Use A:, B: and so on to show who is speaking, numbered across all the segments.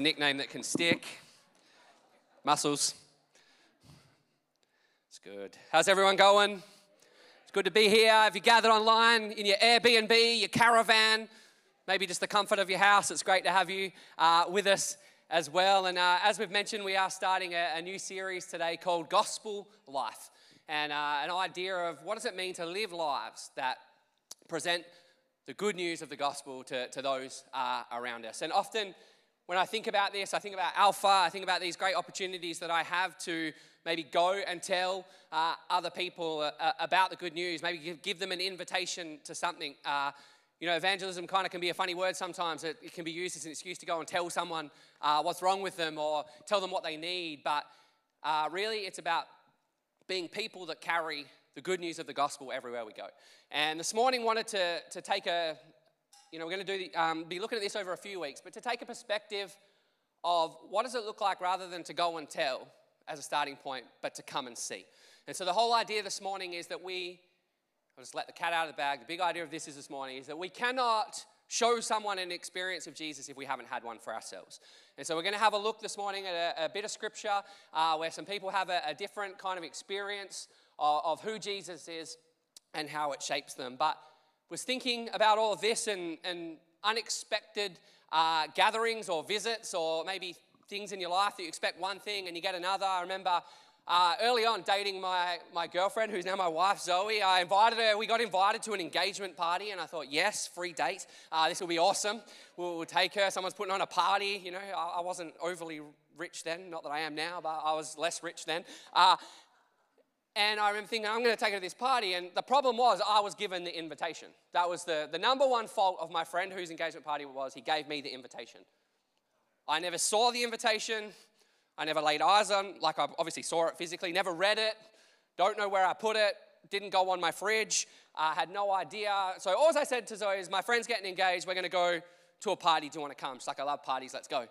A: A nickname that can stick. Muscles. It's good. How's everyone going? It's good to be here. If you gathered online in your Airbnb, your caravan, maybe just the comfort of your house, it's great to have you uh, with us as well. And uh, as we've mentioned, we are starting a, a, new series today called Gospel Life. And uh, an idea of what does it mean to live lives that present the good news of the gospel to, to those uh, around us. And often, when I think about this, I think about Alpha, I think about these great opportunities that I have to maybe go and tell uh, other people uh, uh, about the good news, maybe give, give, them an invitation to something. Uh, you know, evangelism kind of can be a funny word sometimes. It, it, can be used as an excuse to go and tell someone uh, what's wrong with them or tell them what they need. But uh, really, it's about being people that carry the good news of the gospel everywhere we go. And this morning, wanted to, to take a, you know, we're going to um, be looking at this over a few weeks, but to take a perspective of what does it look like rather than to go and tell as a starting point, but to come and see. And so the whole idea this morning is that we, I'll just let the cat out of the bag. The big idea of this is this morning is that we cannot show someone an experience of Jesus if we haven't had one for ourselves. And so we're going to have a look this morning at a, a bit of scripture uh, where some people have a, a different kind of experience of, of who Jesus is and how it shapes them. But was thinking about all this and, and unexpected uh, gatherings or visits or maybe things in your life that you expect one thing and you get another. I remember uh, early on dating my, my girlfriend, who's now my wife, Zoe. I invited her, we got invited to an engagement party, and I thought, yes, free date. Uh, this will be awesome. We'll, we'll, take her. Someone's putting on a party. You know, I, I, wasn't overly rich then, not that I am now, but I was less rich then. Uh, and I remember thinking, I'm going to take her to this party. And the problem was, I was given the invitation. That was the, the number one fault of my friend whose engagement party was he gave me the invitation. I never saw the invitation. I never laid eyes on, like I obviously saw it physically, never read it, don't know where I put it, didn't go on my fridge, uh, had no idea. So all I said to Zoe is, my friend's getting engaged, we're going to go to a party. Do you want to come? She's like, I love parties, let's go.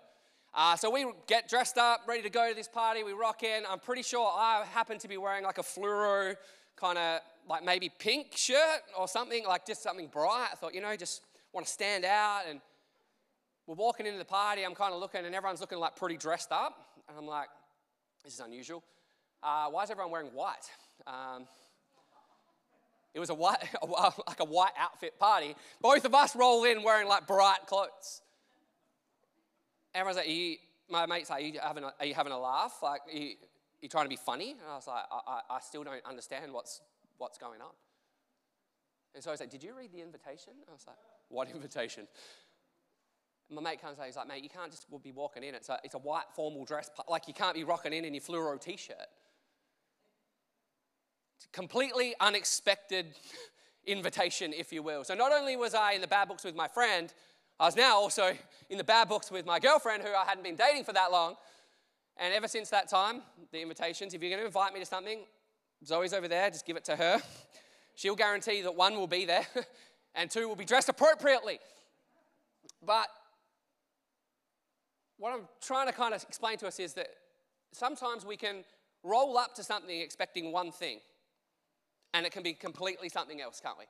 A: Uh, so we get dressed up, ready to go to this party. We rock in. I'm pretty sure I happen to be wearing like a fluoro kind of like maybe pink shirt or something, like just something bright. I thought, you know, just want to stand out. And we're walking into the party. I'm kind of looking, and everyone's looking like pretty dressed up. And I'm like, this is unusual. Uh, why is everyone wearing white? Um, it was a white, like a white outfit party. Both of us roll in wearing like bright clothes everyone's like, you, my mate's like, are you having a, are you having a laugh? Like, are you, are you trying to be funny? And I was like, I, I, I still don't understand what's, what's going on. And so I was like, did you read the invitation? I was like, what invitation? My mate comes out, he's like, mate, you can't just be walking in. It's a, it's a white formal dress. Like, you can't be rocking in in your fluoro t-shirt. It's a completely unexpected invitation, if you will. So not only was I in the bad books with my friend, I was now also in the bad books with my girlfriend, who I hadn't been dating for that long. And ever since that time, the invitations, if you're going to invite me to something, Zoe's over there, just give it to her. She'll guarantee that one will be there and two will be dressed appropriately. But what I'm trying to kind of explain to us is that sometimes we can roll up to something expecting one thing, and it can be completely something else, can't we?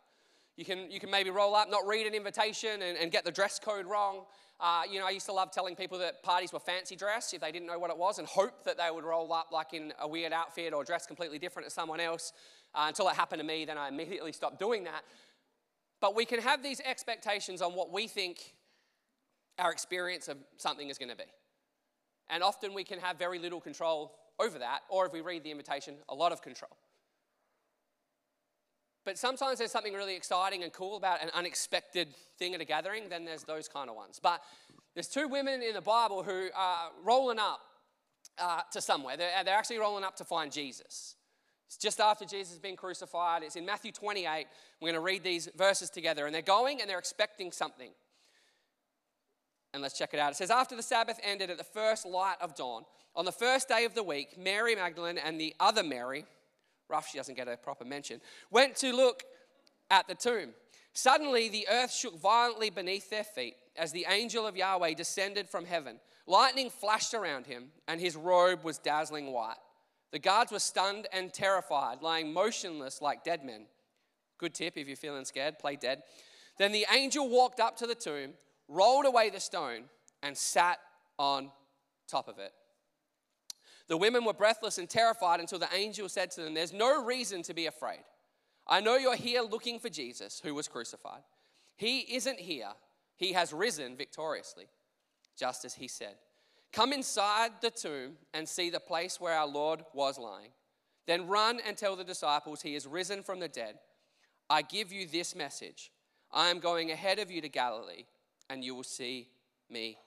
A: You can, you can maybe roll up, not read an invitation, and, and get the dress code wrong. Uh, you know, I used to love telling people that parties were fancy dress if they didn't know what it was and hope that they would roll up like in a weird outfit or dress completely different to someone else. Uh, until it happened to me, then I immediately stopped doing that. But we can have these expectations on what we think our experience of something is going to be. And often we can have very little control over that, or if we read the invitation, a lot of control. But sometimes there's something really exciting and cool about an unexpected thing at a gathering, then there's those kind of ones. But there's two women in the Bible who are rolling up uh, to somewhere. They're, they're actually rolling up to find Jesus. It's just after Jesus has been crucified. It's in Matthew 28. We're going to read these verses together. And they're going and they're expecting something. And let's check it out. It says, After the Sabbath ended at the first light of dawn, on the first day of the week, Mary Magdalene and the other Mary, rough, she doesn't get a proper mention, went to look at the tomb. Suddenly, the earth shook violently beneath their feet as the angel of Yahweh descended from heaven. Lightning flashed around him, and his robe was dazzling white. The guards were stunned and terrified, lying motionless like dead men. Good tip if you're feeling scared, play dead. Then the angel walked up to the tomb, rolled away the stone, and sat on top of it. The women were breathless and terrified until the angel said to them, There's no reason to be afraid. I know you're here looking for Jesus who was crucified. He isn't here, he has risen victoriously, just as he said. Come inside the tomb and see the place where our Lord was lying. Then run and tell the disciples he is risen from the dead. I give you this message I am going ahead of you to Galilee, and you will see me.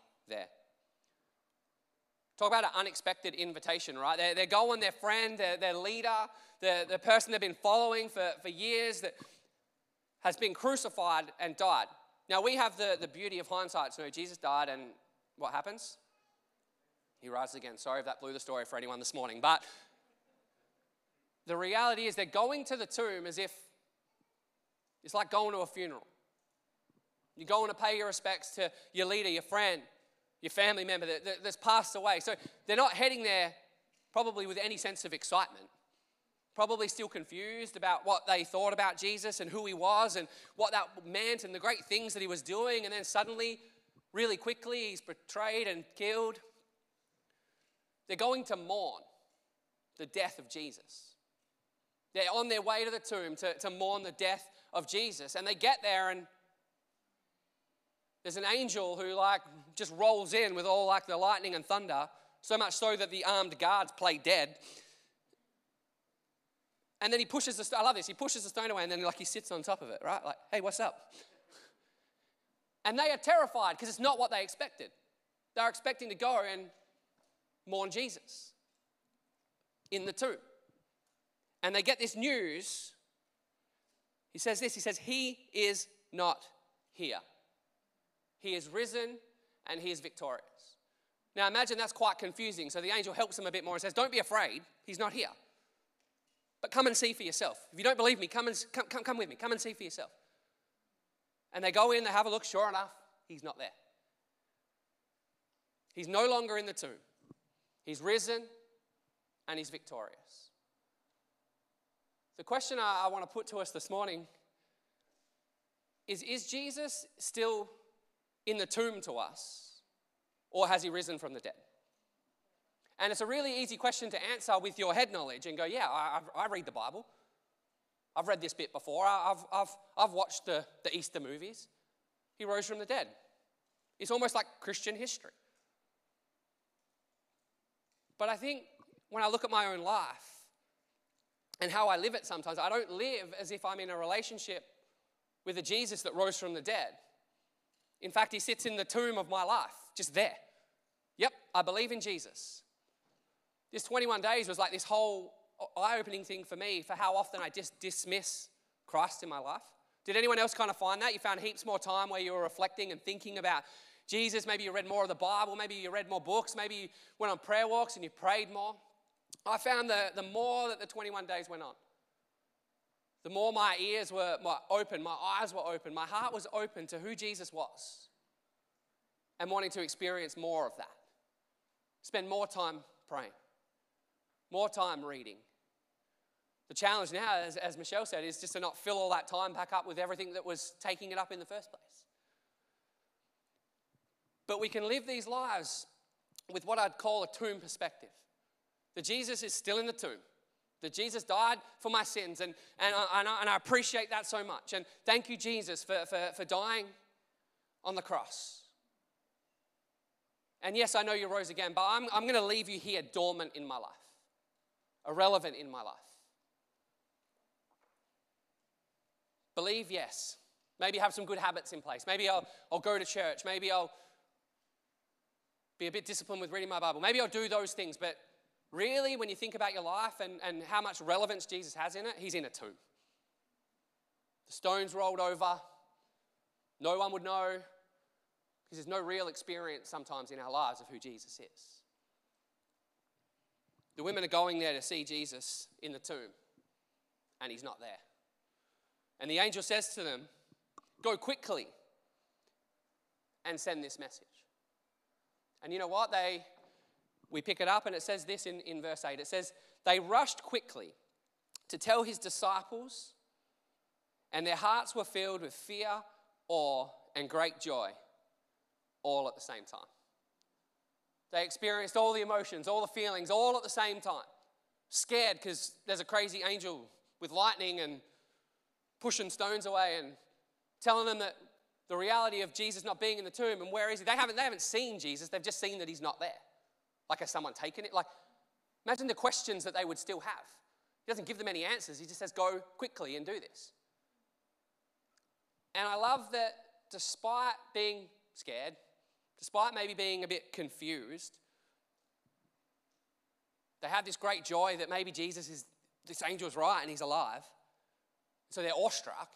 A: Talk about an unexpected invitation, right? They're, they're going, their friend, their, their leader, the, the person they've been following for, for years that has been crucified and died. Now, we have the, the beauty of hindsight. So, Jesus died, and what happens? He rises again. Sorry if that blew the story for anyone this morning. But the reality is, they're going to the tomb as if it's like going to a funeral. You're going to pay your respects to your leader, your friend, your family member that, that, that's passed away. So they're not heading there probably with any sense of excitement. Probably still confused about what they thought about Jesus and who he was and what that meant and the great things that he was doing. And then suddenly, really quickly, he's betrayed and killed. They're going to mourn the death of Jesus. They're on their way to the tomb to, to mourn the death of Jesus. And they get there and there's an angel who like just rolls in with all like the lightning and thunder, so much so that the armed guards play dead. And then he pushes the stone. I love this. He pushes the stone away and then like he sits on top of it, right? Like, hey, what's up? And they are terrified because it's not what they expected. They're expecting to go and mourn Jesus in the tomb. And they get this news. He says this He says, He is not here. He is risen and he is victorious. Now imagine that's quite confusing. So the angel helps him a bit more and says, Don't be afraid, he's not here. But come and see for yourself. If you don't believe me, come, and, come, come, come with me. Come and see for yourself. And they go in, they have a look. Sure enough, he's not there. He's no longer in the tomb. He's risen and he's victorious. The question I, I want to put to us this morning is Is Jesus still in the tomb to us, or has he risen from the dead? And it's a really easy question to answer with your head knowledge and go, yeah, I, I read the Bible. I've read this bit before. I've, I've, I've watched the, the Easter movies. He rose from the dead. It's almost like Christian history. But I think when I look at my own life and how I live it sometimes, I don't live as if I'm in a relationship with a Jesus that rose from the dead. In fact, he sits in the tomb of my life, just there. Yep, I believe in Jesus. This 21 days was like this whole eye opening thing for me for how often I just dismiss Christ in my life. Did anyone else kind of find that? You found heaps more time where you were reflecting and thinking about Jesus. Maybe you read more of the Bible. Maybe you read more books. Maybe you went on prayer walks and you prayed more. I found that the more that the 21 days went on, the more my ears were open, my eyes were open, my heart was open to who Jesus was and wanting to experience more of that. Spend more time praying, more time reading. The challenge now, as, as Michelle said, is just to not fill all that time back up with everything that was taking it up in the first place. But we can live these lives with what I'd call a tomb perspective. That Jesus is still in the tomb that Jesus died for my sins, and, and, I, and, I, appreciate that so much. And thank you, Jesus, for, for, for dying on the cross. And yes, I know you rose again, but I'm, I'm going to leave you here dormant in my life, irrelevant in my life. Believe, yes. Maybe have some good habits in place. Maybe I'll, I'll go to church. Maybe I'll be a bit disciplined with reading my Bible. Maybe I'll do those things, but really, when you think about your life and, and how much relevance Jesus has in it, he's in a tomb. The stone's rolled over. No one would know because there's no real experience sometimes in our lives of who Jesus is. The women are going there to see Jesus in the tomb, and he's not there. And the angel says to them, Go quickly and send this message. And you know what? They we pick it up and it says this in, in verse 8 it says, They rushed quickly to tell his disciples, and their hearts were filled with fear, awe, and great joy all at the same time. They experienced all the emotions, all the feelings, all at the same time. Scared because there's a crazy angel with lightning and pushing stones away and telling them that the reality of Jesus not being in the tomb and where is he? They haven't, they haven't seen Jesus, they've just seen that he's not there. Like, has someone taken it? Like, imagine the questions that they would still have. He doesn't give them any answers, he just says, go quickly and do this. And I love that despite being scared, despite maybe being a bit confused, they have this great joy that maybe Jesus is, this angel is right and he's alive. So they're awestruck,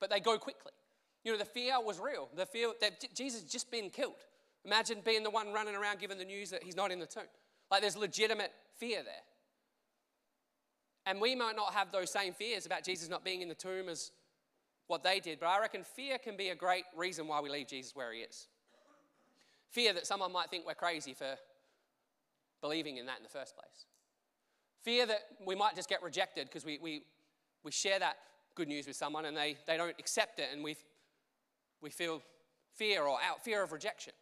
A: but they go quickly. You know, the fear was real. The fear that Jesus just been killed. Imagine being the one running around giving the news that he's not in the tomb. Like there's legitimate fear there. And we might not have those same fears about Jesus not being in the tomb as what they did, but I reckon fear can be a great reason why we leave Jesus where he is. Fear that someone might think we're crazy for believing in that in the first place. Fear that we might just get rejected because we, we, we share that good news with someone and they, they don't accept it and we, we feel fear or out fear of rejection.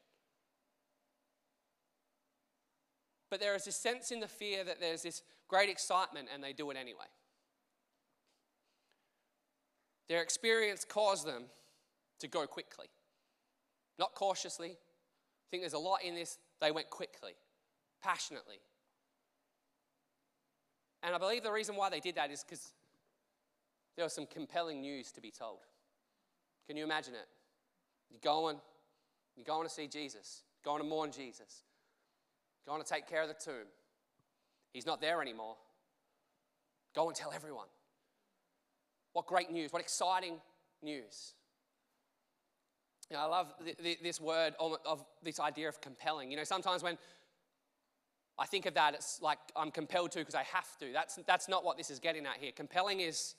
A: But there is this sense in the fear that there's this great excitement and they do it anyway. Their experience caused them to go quickly, not cautiously. I think there's a lot in this. They went quickly, passionately. And I believe the reason why they did that is because there was some compelling news to be told. Can you imagine it? You're going, you're going to see Jesus, going to mourn Jesus, going to take care of the tomb. He's not there anymore. Go and tell everyone. What great news, what exciting news. You know, I love this word of, of this idea of compelling. You know, sometimes when I think of that, it's like I'm compelled to because I have to. That's, that's not what this is getting at here. Compelling is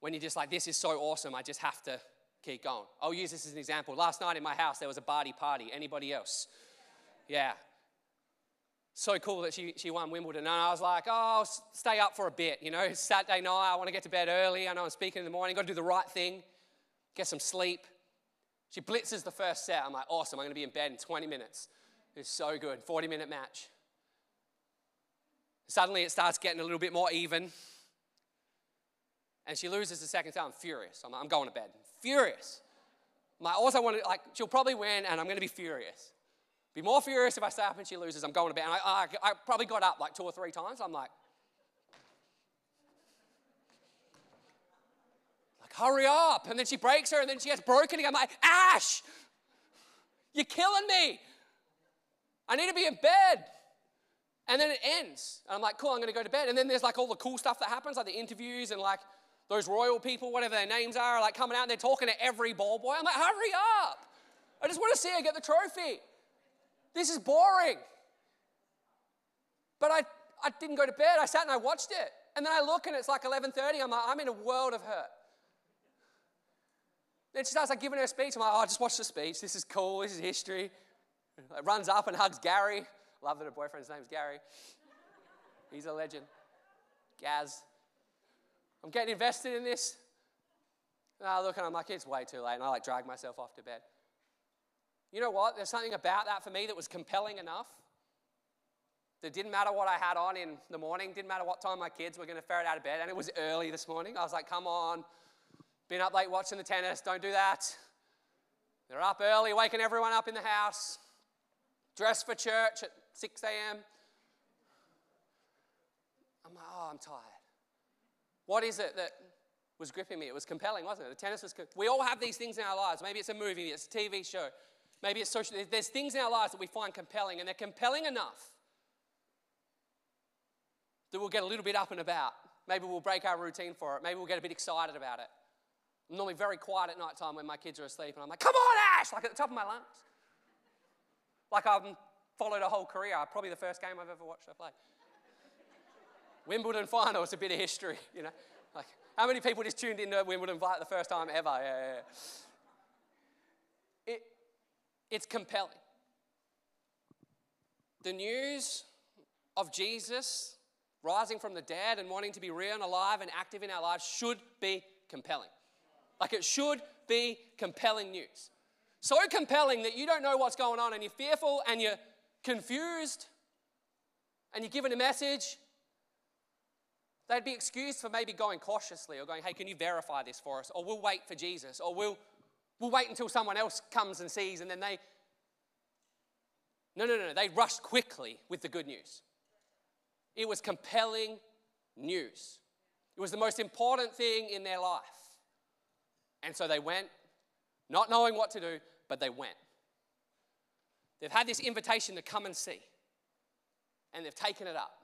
A: when you're just like, this is so awesome, I just have to keep going. I'll use this as an example. Last night in my house, there was a party party. Anybody else? Yeah so cool that she, she won Wimbledon. And I was like, oh, I'll stay up for a bit. You know, Saturday night, I want to get to bed early. I know I'm speaking in the morning. Got to do the right thing, get some sleep. She blitzes the first set. I'm like, awesome. I'm going to be in bed in 20 minutes. It's so good. 40 minute match. Suddenly, it starts getting a little bit more even. And she loses the second set. I'm furious. I'm, like, I'm going to bed. Furious. Like, also want to, like, she'll probably win, and I'm going to be furious. Be more furious if I stay up and she loses. I'm going to bed. And I, I, I probably got up like two or three times. I'm like, like, hurry up. And then she breaks her and then she gets broken again. I'm like, Ash, you're killing me. I need to be in bed. And then it ends. And I'm like, cool, I'm going to go to bed. And then there's like all the cool stuff that happens, like the interviews and like those royal people, whatever their names are, like coming out and they're talking to every ball boy. I'm like, hurry up. I just want to see her get the trophy. This is boring. But I, I didn't go to bed. I sat and I watched it. And then I look and it's like 11.30. I'm like, I'm in a world of hurt. Then she starts like giving her speech. I'm like, oh, I just watch the speech. This is cool. This is history. It runs up and hugs Gary. Love that her boyfriend's name's Gary. He's a legend. Gaz. I'm getting invested in this. And I look and I'm like, it's way too late. And I like drag myself off to bed. You know what? There's something about that for me that was compelling enough. That didn't matter what I had on in the morning, didn't matter what time my kids were going to ferret out of bed, and it was early this morning. I was like, come on, been up late watching the tennis, don't do that. They're up early, waking everyone up in the house, dressed for church at 6 a.m. I'm like, oh, I'm tired. What is it that was gripping me? It was compelling, wasn't it? The tennis was. We all have these things in our lives. Maybe it's a movie, it's a TV show, Maybe it's social. There's things in our lives that we find compelling, and they're compelling enough that we'll get a little bit up and about. Maybe we'll break our routine for it. Maybe we'll get a bit excited about it. I'm normally very quiet at night time when my kids are asleep, and I'm like, come on, Ash, like at the top of my lungs. Like I've followed a whole career. Probably the first game I've ever watched her play. Wimbledon final, it's a bit of history, you know. Like, how many people just tuned into Wimbledon the first time ever? Yeah, yeah, yeah. It's compelling. The news of Jesus rising from the dead and wanting to be real and alive and active in our lives should be compelling. Like it should be compelling news. so compelling that you don't know what's going on and you're fearful and you're confused and you're given a message, they'd be excused for maybe going cautiously or going, hey, can you verify this for us? Or we'll wait for Jesus. Or we'll, we'll wait until someone else comes and sees and then they. No, no, no, no. They rushed quickly with the good news. It was compelling news. It was the most important thing in their life. And so they went, not knowing what to do, but they went. They've had this invitation to come and see, and they've taken it up.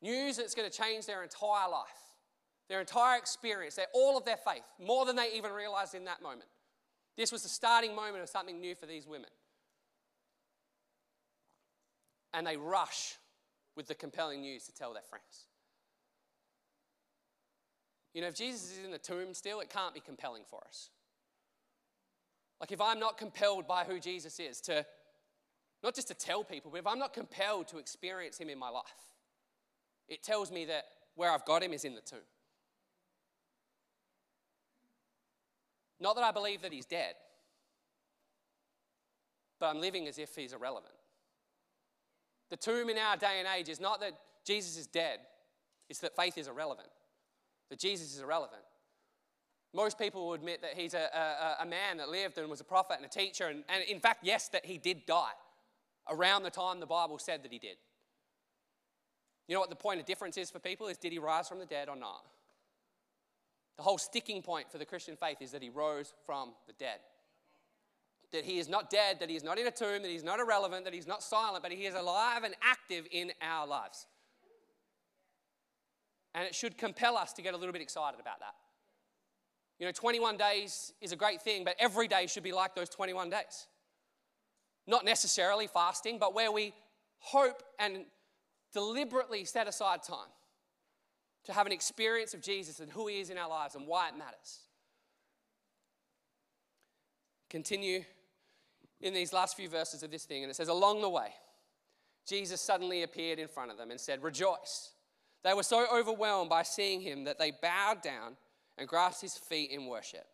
A: News that's going to change their entire life, their entire experience, their, all of their faith, more than they even realized in that moment. This was the starting moment of something new for these women. And they rush with the compelling news to tell their friends. You know, if Jesus is in the tomb still, it can't be compelling for us. Like, if I'm not compelled by who Jesus is to, not just to tell people, but if I'm not compelled to experience him in my life, it tells me that where I've got him is in the tomb. Not that I believe that he's dead, but I'm living as if he's irrelevant. The tomb in our day and age is not that Jesus is dead, it's that faith is irrelevant, that Jesus is irrelevant. Most people will admit that he's a, a, a, man that lived and was a prophet and a teacher, and, and in fact, yes, that he did die around the time the Bible said that he did. You know what the point of difference is for people is did he rise from the dead or not? The whole sticking point for the Christian faith is that he rose from the dead. That he is not dead, that he is not in a tomb, that he's not irrelevant, that he's not silent, but he is alive and active in our lives. And it should compel us to get a little bit excited about that. You know, 21 days is a great thing, but every day should be like those 21 days. Not necessarily fasting, but where we hope and deliberately set aside time to have an experience of Jesus and who he is in our lives and why it matters. Continue in these last few verses of this thing, and it says, Along the way, Jesus suddenly appeared in front of them and said, Rejoice. They were so overwhelmed by seeing him that they bowed down and grasped his feet in worship.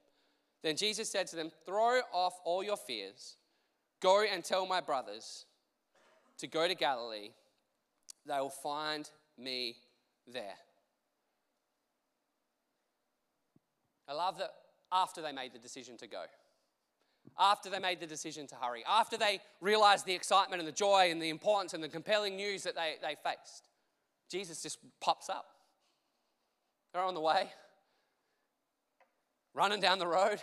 A: Then Jesus said to them, Throw off all your fears. Go and tell my brothers to go to Galilee. They will find me there. I love that after they made the decision to go, after they made the decision to hurry, after they realized the excitement and the joy and the importance and the compelling news that they, they faced, Jesus just pops up. They're on the way running down the road.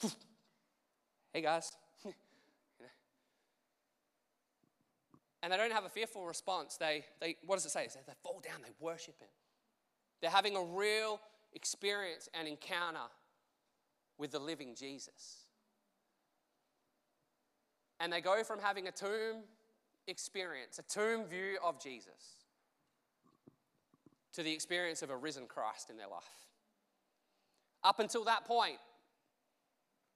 A: hey guys. and they don't have a fearful response. They, they what does it say? They fall down, they worship him. They're having a real experience and encounter with the living Jesus. And they go from having a tomb experience, a tomb view of Jesus, to the experience of a risen Christ in their life. Up until that point,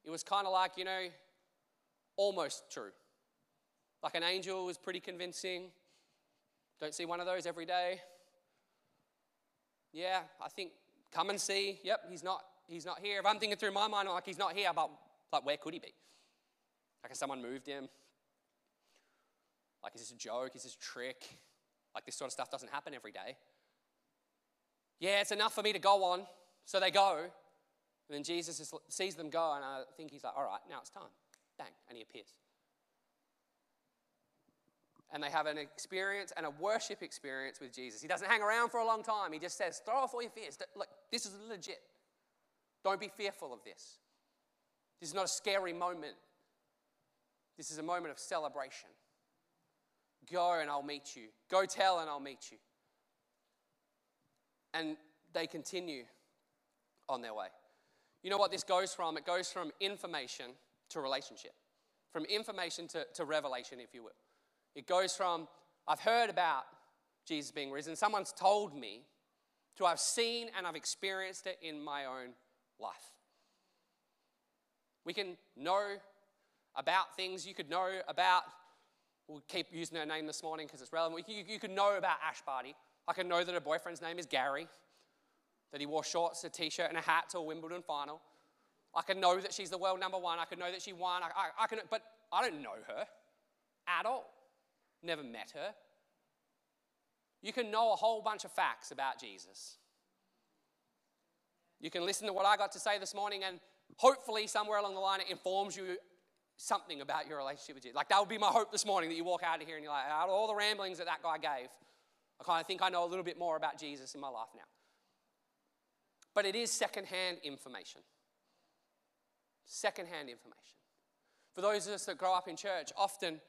A: it was kind of like, you know, almost true. Like an angel was pretty convincing. Don't see one of those every day. Yeah, I think come and see. Yep, he's not he's not here. If I'm thinking through my mind, I'm like he's not here, but like where could he be? Like has someone moved him? Like is this a joke? Is this a trick? Like this sort of stuff doesn't happen every day. Yeah, it's enough for me to go on. So they go. And then Jesus is, sees them go, and I think he's like, all right, now it's time. Bang, and he appears. And they have an experience and a worship experience with Jesus. He doesn't hang around for a long time. He just says, throw off all your fears. Look, this is legit. Don't be fearful of this. This is not a scary moment. This is a moment of celebration. Go and I'll meet you. Go tell and I'll meet you. And they continue on their way. You know what this goes from? It goes from information to relationship, from information to, to revelation, if you will. It goes from, I've heard about Jesus being risen, someone's told me, to I've seen and I've experienced it in my own life. We can know about things. You could know about, we'll keep using her name this morning because it's relevant. You, you could know about Ash Barty. I can know that her boyfriend's name is Gary that he wore shorts, a t shirt, and a hat to a Wimbledon final. I can know that she's the world number one. I can know that she won. I, I, I can, but I don't know her at all. Never met her. You can know a whole bunch of facts about Jesus. You can listen to what I got to say this morning, and hopefully, somewhere along the line, it informs you something about your relationship with Jesus. Like, that would be my hope this morning that you walk out of here and you're like, out of all the ramblings that that guy gave, I kind of think I know a little bit more about Jesus in my life now. But it is secondhand information. Secondhand information. For those of us that grow up in church, often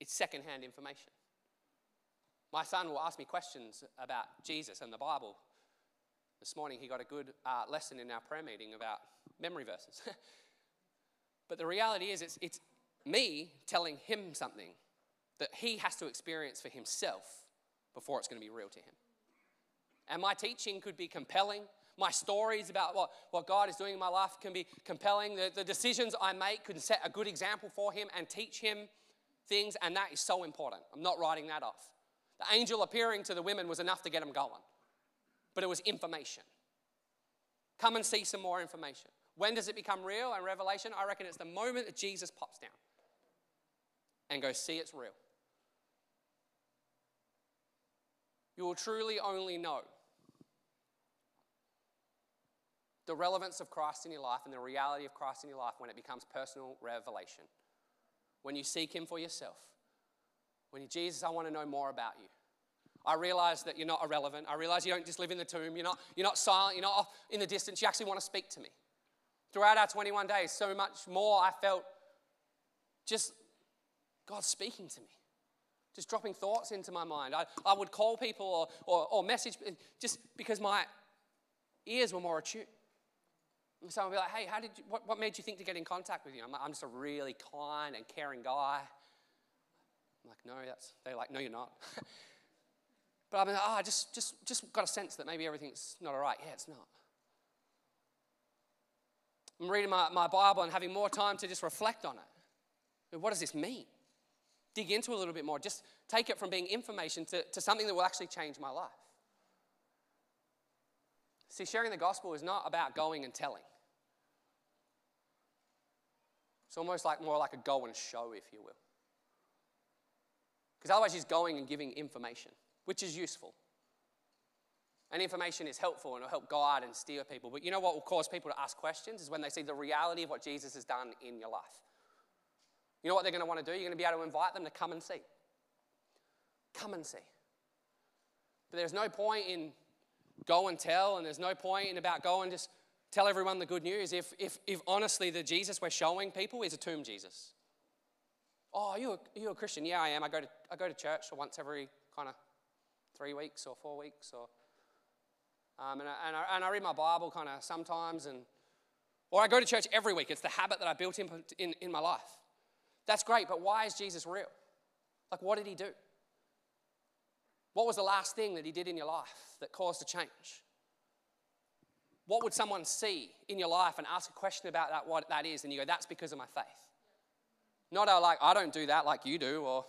A: it's secondhand information. My son will ask me questions about Jesus and the Bible. This morning, he got a good uh, lesson in our prayer meeting about memory verses. but the reality is, it's, it's me telling him something that he has to experience for himself before it's going to be real to him. And my teaching could be compelling. My stories about what, what God is doing in my life can be compelling. The, the decisions I make could set a good example for him and teach him things, and that is so important. I'm not writing that off. The angel appearing to the women was enough to get them going, but it was information. Come and see some more information. When does it become real and revelation? I reckon it's the moment that Jesus pops down and goes, See, it's real. You will truly only know the relevance of Christ in your life and the reality of Christ in your life when it becomes personal revelation. When you seek Him for yourself when you, Jesus, I want to know more about you. I realize that you're not irrelevant. I realize you don't just live in the tomb. You're not, you're not silent. You're not off in the distance. You actually want to speak to me. Throughout our 21 days, so much more I felt just God speaking to me, just dropping thoughts into my mind. I, I would call people or, or, or message eh, just because my ears were more attuned. And someone would be like, hey, how did you, what, what made you think to get in contact with you? I'm, I'm just a really kind and caring guy. I'm like, no, that's, they're like, no, you're not. but I'm like, oh, I just, just, just got a sense that maybe everything's not all right. Yeah, it's not. I'm reading my, my Bible and having more time to just reflect on it. What does this mean? Dig into a little bit more. Just take it from being information to, to something that will actually change my life. See, sharing the gospel is not about going and telling. It's almost like more like a go and show, if you will. Because otherwise, he's going and giving information, which is useful. And information is helpful and will help guide and steer people. But you know what will cause people to ask questions is when they see the reality of what Jesus has done in your life. You know what they're going to want to do? You're going to be able to invite them to come and see. Come and see. But there's no point in go and tell, and there's no point in about go and just tell everyone the good news if, if, if honestly the Jesus we're showing people is a tomb Jesus. Oh, are you a, are you a Christian? Yeah, I am. I go to, I go to church once every kind of three weeks or four weeks. Or, um, and, I, and, I, and I read my Bible kind of sometimes. And, or I go to church every week. It's the habit that I built in, in, in my life. That's great, but why is Jesus real? Like, what did he do? What was the last thing that he did in your life that caused a change? What would someone see in your life and ask a question about that, what that is, and you go, that's because of my faith? Not a, like, I don't do that like you do, or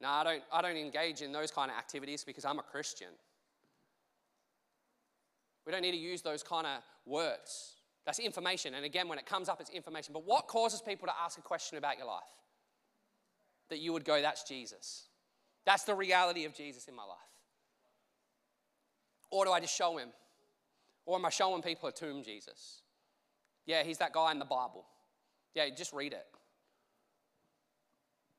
A: no, I don't, I don't engage in those kind of activities because I'm a Christian. We don't need to use those kind of words. That's information. And again, when it comes up, it's information. But what causes people to ask a question about your life? That you would go, that's Jesus. That's the reality of Jesus in my life. Or do I just show him? Or am I showing people a tomb Jesus? Yeah, he's that guy in the Bible. Yeah, just read it.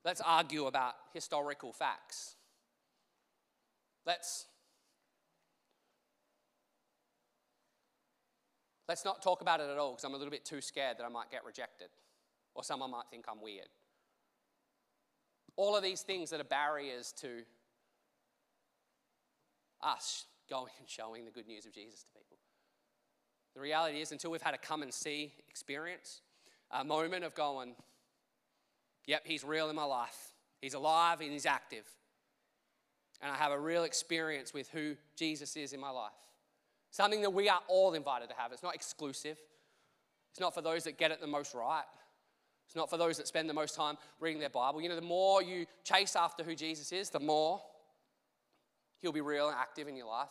A: Let's argue about historical facts. Let's Let's not talk about it at all because I'm a little bit too scared that I might get rejected or someone might think I'm weird. All of these things that are barriers to us going and showing the good news of Jesus to people. The reality is, until we've had a come and see experience, a moment of going, Yep, He's real in my life. He's alive and He's active. And I have a real experience with who Jesus is in my life. Something that we are all invited to have. It's not exclusive, it's not for those that get it the most right. It's not for those that spend the most time reading their Bible. You know, the more you chase after who Jesus is, the more He'll be real and active in your life.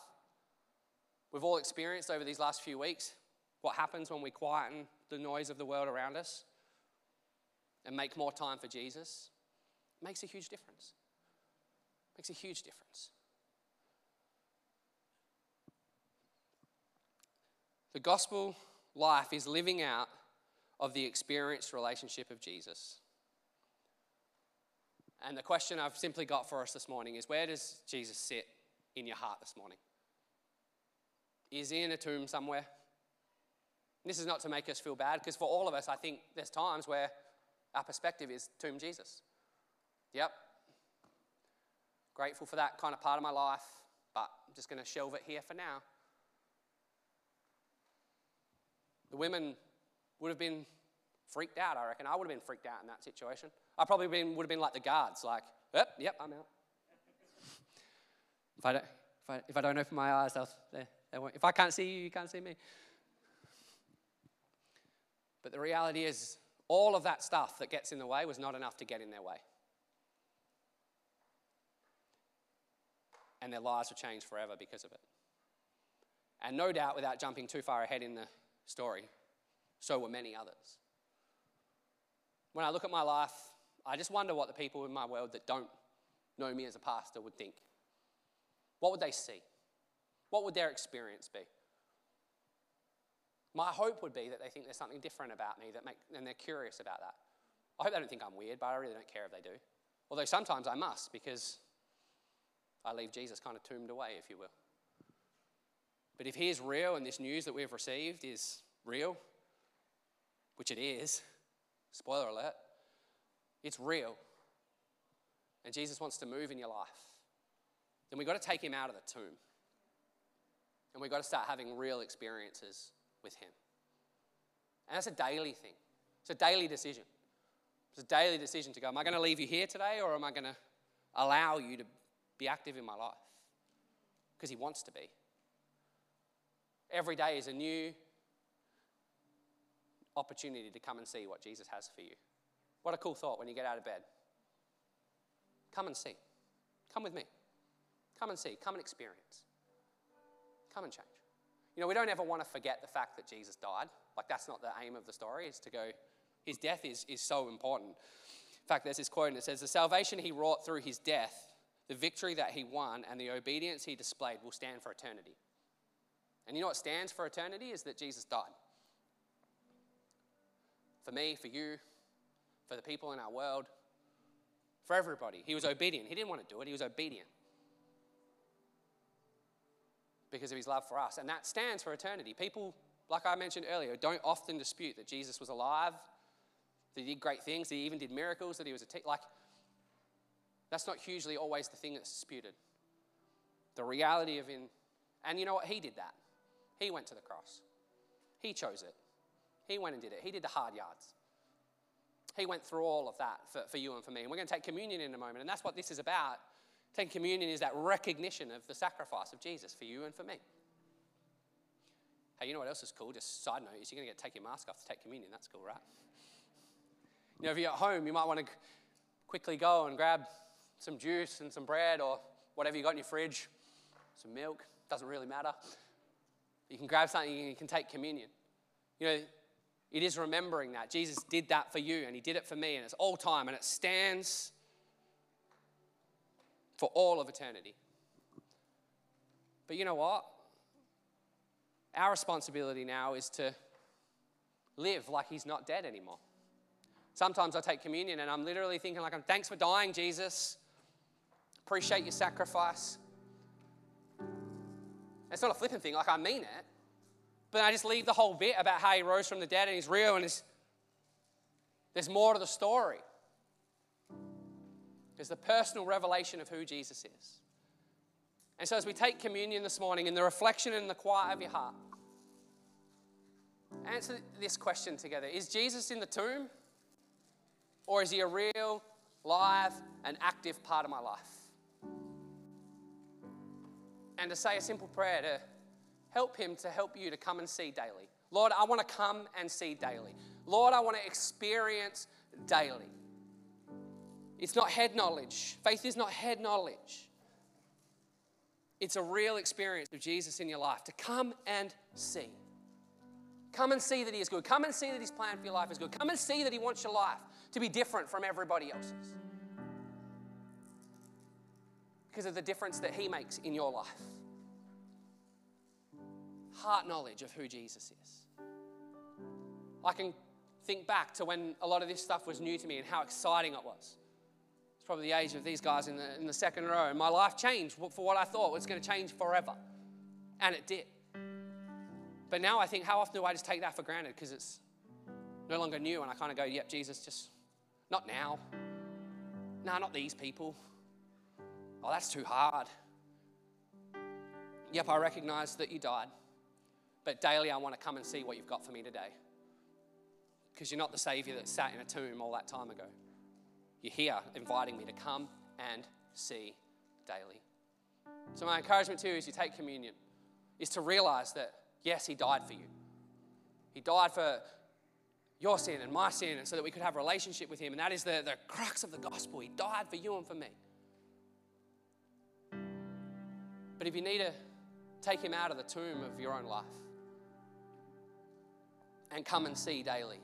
A: We've all experienced over these last few weeks what happens when we quieten the noise of the world around us and make more time for Jesus makes a huge difference. Makes a huge difference. The gospel life is living out of the experienced relationship of Jesus. And the question I've simply got for us this morning is where does Jesus sit in your heart this morning? Is he in a tomb somewhere? This is not to make us feel bad, because for all of us, I think there's times where our perspective is tomb Jesus. Yep. Grateful for that kind of part of my life, but I'm just going to shelve it here for now. The women would have been freaked out, I reckon. I would have been freaked out in that situation. I probably been, would have been like the guards, like, yep, yep, I'm out. if, I don't, if, I, if I don't open my eyes, they'll, they, they won't. if I can't see you, you can't see me. But the reality is, all of that stuff that gets in the way was not enough to get in their way. And their lives were changed forever because of it. And no doubt, without jumping too far ahead in the story, so were many others. When I look at my life, I just wonder what the people in my world that don't know me as a pastor would think. What would they see? What would their experience be? My hope would be that they think there's something different about me that make, and they're curious about that. I hope they don't think I'm weird, but I really don't care if they do. Although sometimes I must because I leave Jesus kind of tombed away, if you will. But if he is real and this news that we've received is real, which it is, spoiler alert, it's real, and Jesus wants to move in your life, then we've got to take him out of the tomb. And we've got to start having real experiences with him. And that's a daily thing, it's a daily decision. It's a daily decision to go, am I going to leave you here today or am I going to allow you to be active in my life? Because he wants to be. Every day is a new opportunity to come and see what Jesus has for you. What a cool thought when you get out of bed. Come and see. Come with me. Come and see. Come and experience. Come and change. You know, we don't ever want to forget the fact that Jesus died. Like, that's not the aim of the story, is to go, his death is, is so important. In fact, there's this quote, and it says, The salvation he wrought through his death, the victory that he won, and the obedience he displayed will stand for eternity. And you know what stands for eternity? Is that Jesus died for me, for you, for the people in our world, for everybody. He was obedient. He didn't want to do it, he was obedient because of his love for us. And that stands for eternity. People, like I mentioned earlier, don't often dispute that Jesus was alive, that he did great things, that he even did miracles, that he was a, te- like, that's not hugely always the thing that's disputed. The reality of in, and you know what? He did that. He went to the cross. He chose it. He went and did it. He did the hard yards. He went through all of that for, for you and for me. And we're going to take communion in a moment. And that's what this is about. Taking communion is that recognition of the sacrifice of Jesus for you and for me. Hey, you know what else is cool? Just side note is you're going to get take your mask off to take communion. That's cool, right? You know, if you're at home, you might want to quickly go and grab some juice and some bread or whatever you got in your fridge, some milk. Doesn't really matter. You can grab something and you can take communion. You know, it is remembering that. Jesus did that for you and he did it for me, and it's all time and it stands for all of eternity. But you know what? Our responsibility now is to live like he's not dead anymore. Sometimes I take communion and I'm literally thinking like, thanks for dying, Jesus. Appreciate your sacrifice. It's not a flippant thing, like I mean it. But I just leave the whole bit about how he rose from the dead and he's real and there's more to the story. There's the personal revelation of who Jesus is. And so, as we take communion this morning in the reflection and the quiet of your heart, answer this question together Is Jesus in the tomb? Or is he a real, live, and active part of my life? And to say a simple prayer to help Him to help you to come and see daily. Lord, I want to come and see daily. Lord, I want to experience daily. It's not head knowledge. Faith is not head knowledge. It's a real experience of Jesus in your life to come and see. Come and see that He is good. Come and see that His plan for your life is good. Come and see that He wants your life to be different from everybody else's. Because of the difference that He makes in your life. Heart knowledge of who Jesus is. I can think back to when a lot of this stuff was new to me and how exciting it was. Probably the age of these guys in the, in the second row. And my life changed for what I thought was going to change forever. And it did. But now I think, how often do I just take that for granted because it's no longer new and I kind of go, yep, Jesus, just not now. Nah, not these people. Oh, that's too hard. Yep, I recognize that you died. But daily, I want to come and see what you've got for me today because you're not the Savior that sat in a tomb all that time ago. You're here inviting me to come and see daily. So, my encouragement to you as you take communion is to realize that, yes, He died for you. He died for your sin and my sin, and so that we could have a relationship with Him. And that is the, the crux of the gospel. He died for you and for me. But if you need to take Him out of the tomb of your own life and come and see daily,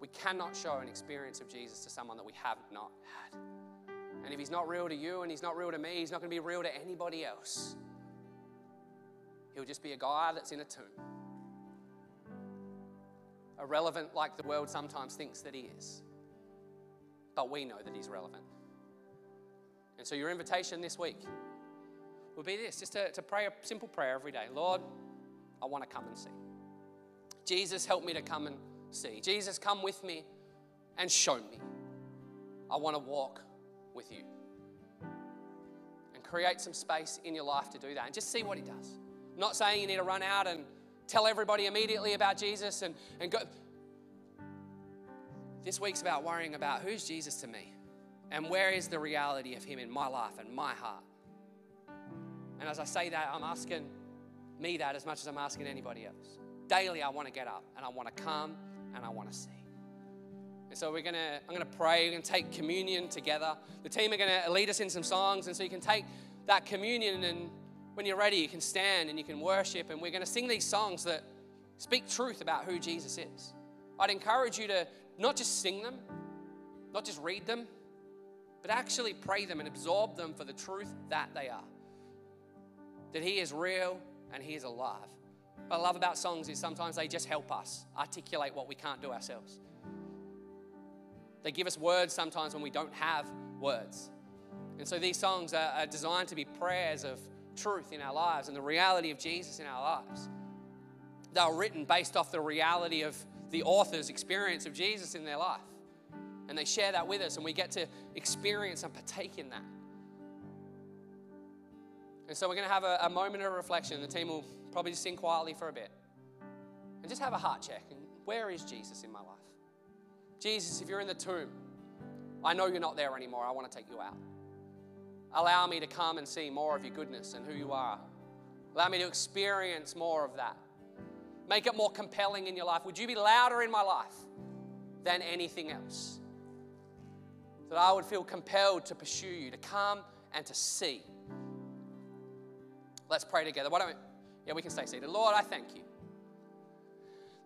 A: we cannot show an experience of Jesus to someone that we have not had. And if he's not real to you and he's not real to me, he's not going to be real to anybody else. He'll just be a guy that's in a tomb. Irrelevant like the world sometimes thinks that he is. But we know that he's relevant. And so your invitation this week will be this just to, to pray a simple prayer every day Lord, I want to come and see. Jesus, help me to come and see. Jesus, come with me and show me. I want to walk with you. And create some space in your life to do that and just see what He does. I'm not saying you need to run out and tell everybody immediately about Jesus and, and go. This week's about worrying about who's Jesus to me and where is the reality of Him in my life and my heart. And as I say that, I'm asking me that as much as I'm asking anybody else. Daily, I want to get up and I want to come and I want to see. And so we're gonna, I'm gonna pray, we're gonna take communion together. The team are gonna lead us in some songs, and so you can take that communion and when you're ready, you can stand and you can worship, and we're gonna sing these songs that speak truth about who Jesus is. I'd encourage you to not just sing them, not just read them, but actually pray them and absorb them for the truth that they are. That He is real and He is alive. What I love about songs is sometimes they just help us articulate what we can't do ourselves. They give us words sometimes when we don't have words. And so these songs are, designed to be prayers of truth in our lives and the reality of Jesus in our lives. They are written based off the reality of the author's experience of Jesus in their life. And they share that with us, and we get to experience and partake in that. And so we're going to have a, a moment of reflection. The team will probably just sing quietly for a bit and just have a heart check. And where is Jesus in my life? Jesus, if you're in the tomb, I know you're not there anymore. I want to take you out. Allow me to come and see more of your goodness and who you are. Allow me to experience more of that. Make it more compelling in your life. Would you be louder in my life than anything else? That I would feel compelled to pursue you, to come and to see. Let's pray together. Why don't we? Yeah, we can stay seated. Lord, I thank you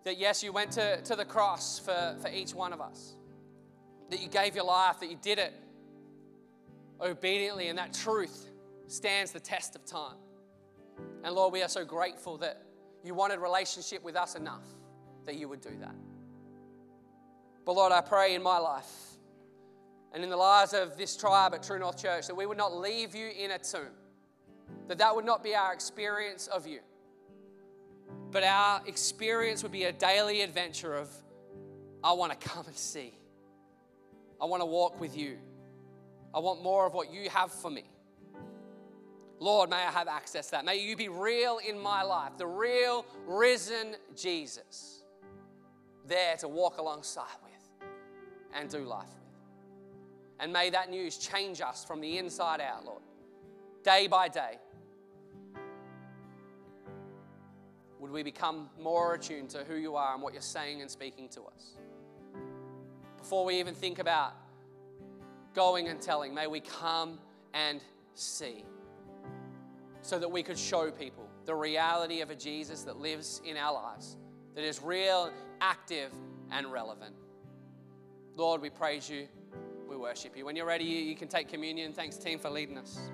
A: that yes, you went to, to the cross for, for each one of us, that you gave your life, that you did it obediently, and that truth stands the test of time. And Lord, we are so grateful that you wanted relationship with us enough that you would do that. But Lord, I pray in my life and in the lives of this tribe at True North Church that we would not leave you in a tomb, that that would not be our experience of you but our experience would be a daily adventure of, I want to come and see. I want to walk with you. I want more of what you have for me. Lord, may I have access to that. May you be real in my life, the real risen Jesus, there to walk alongside with and do life with. And may that news change us from the inside out, Lord, day by day would we become more attuned to who you are and what you're saying and speaking to us. Before we even think about going and telling, may we come and see so that we could show people the reality of a Jesus that lives in our lives, that is real, active, and relevant. Lord, we praise you. We worship you. When you're ready, you can take communion. Thanks, team, for leading us.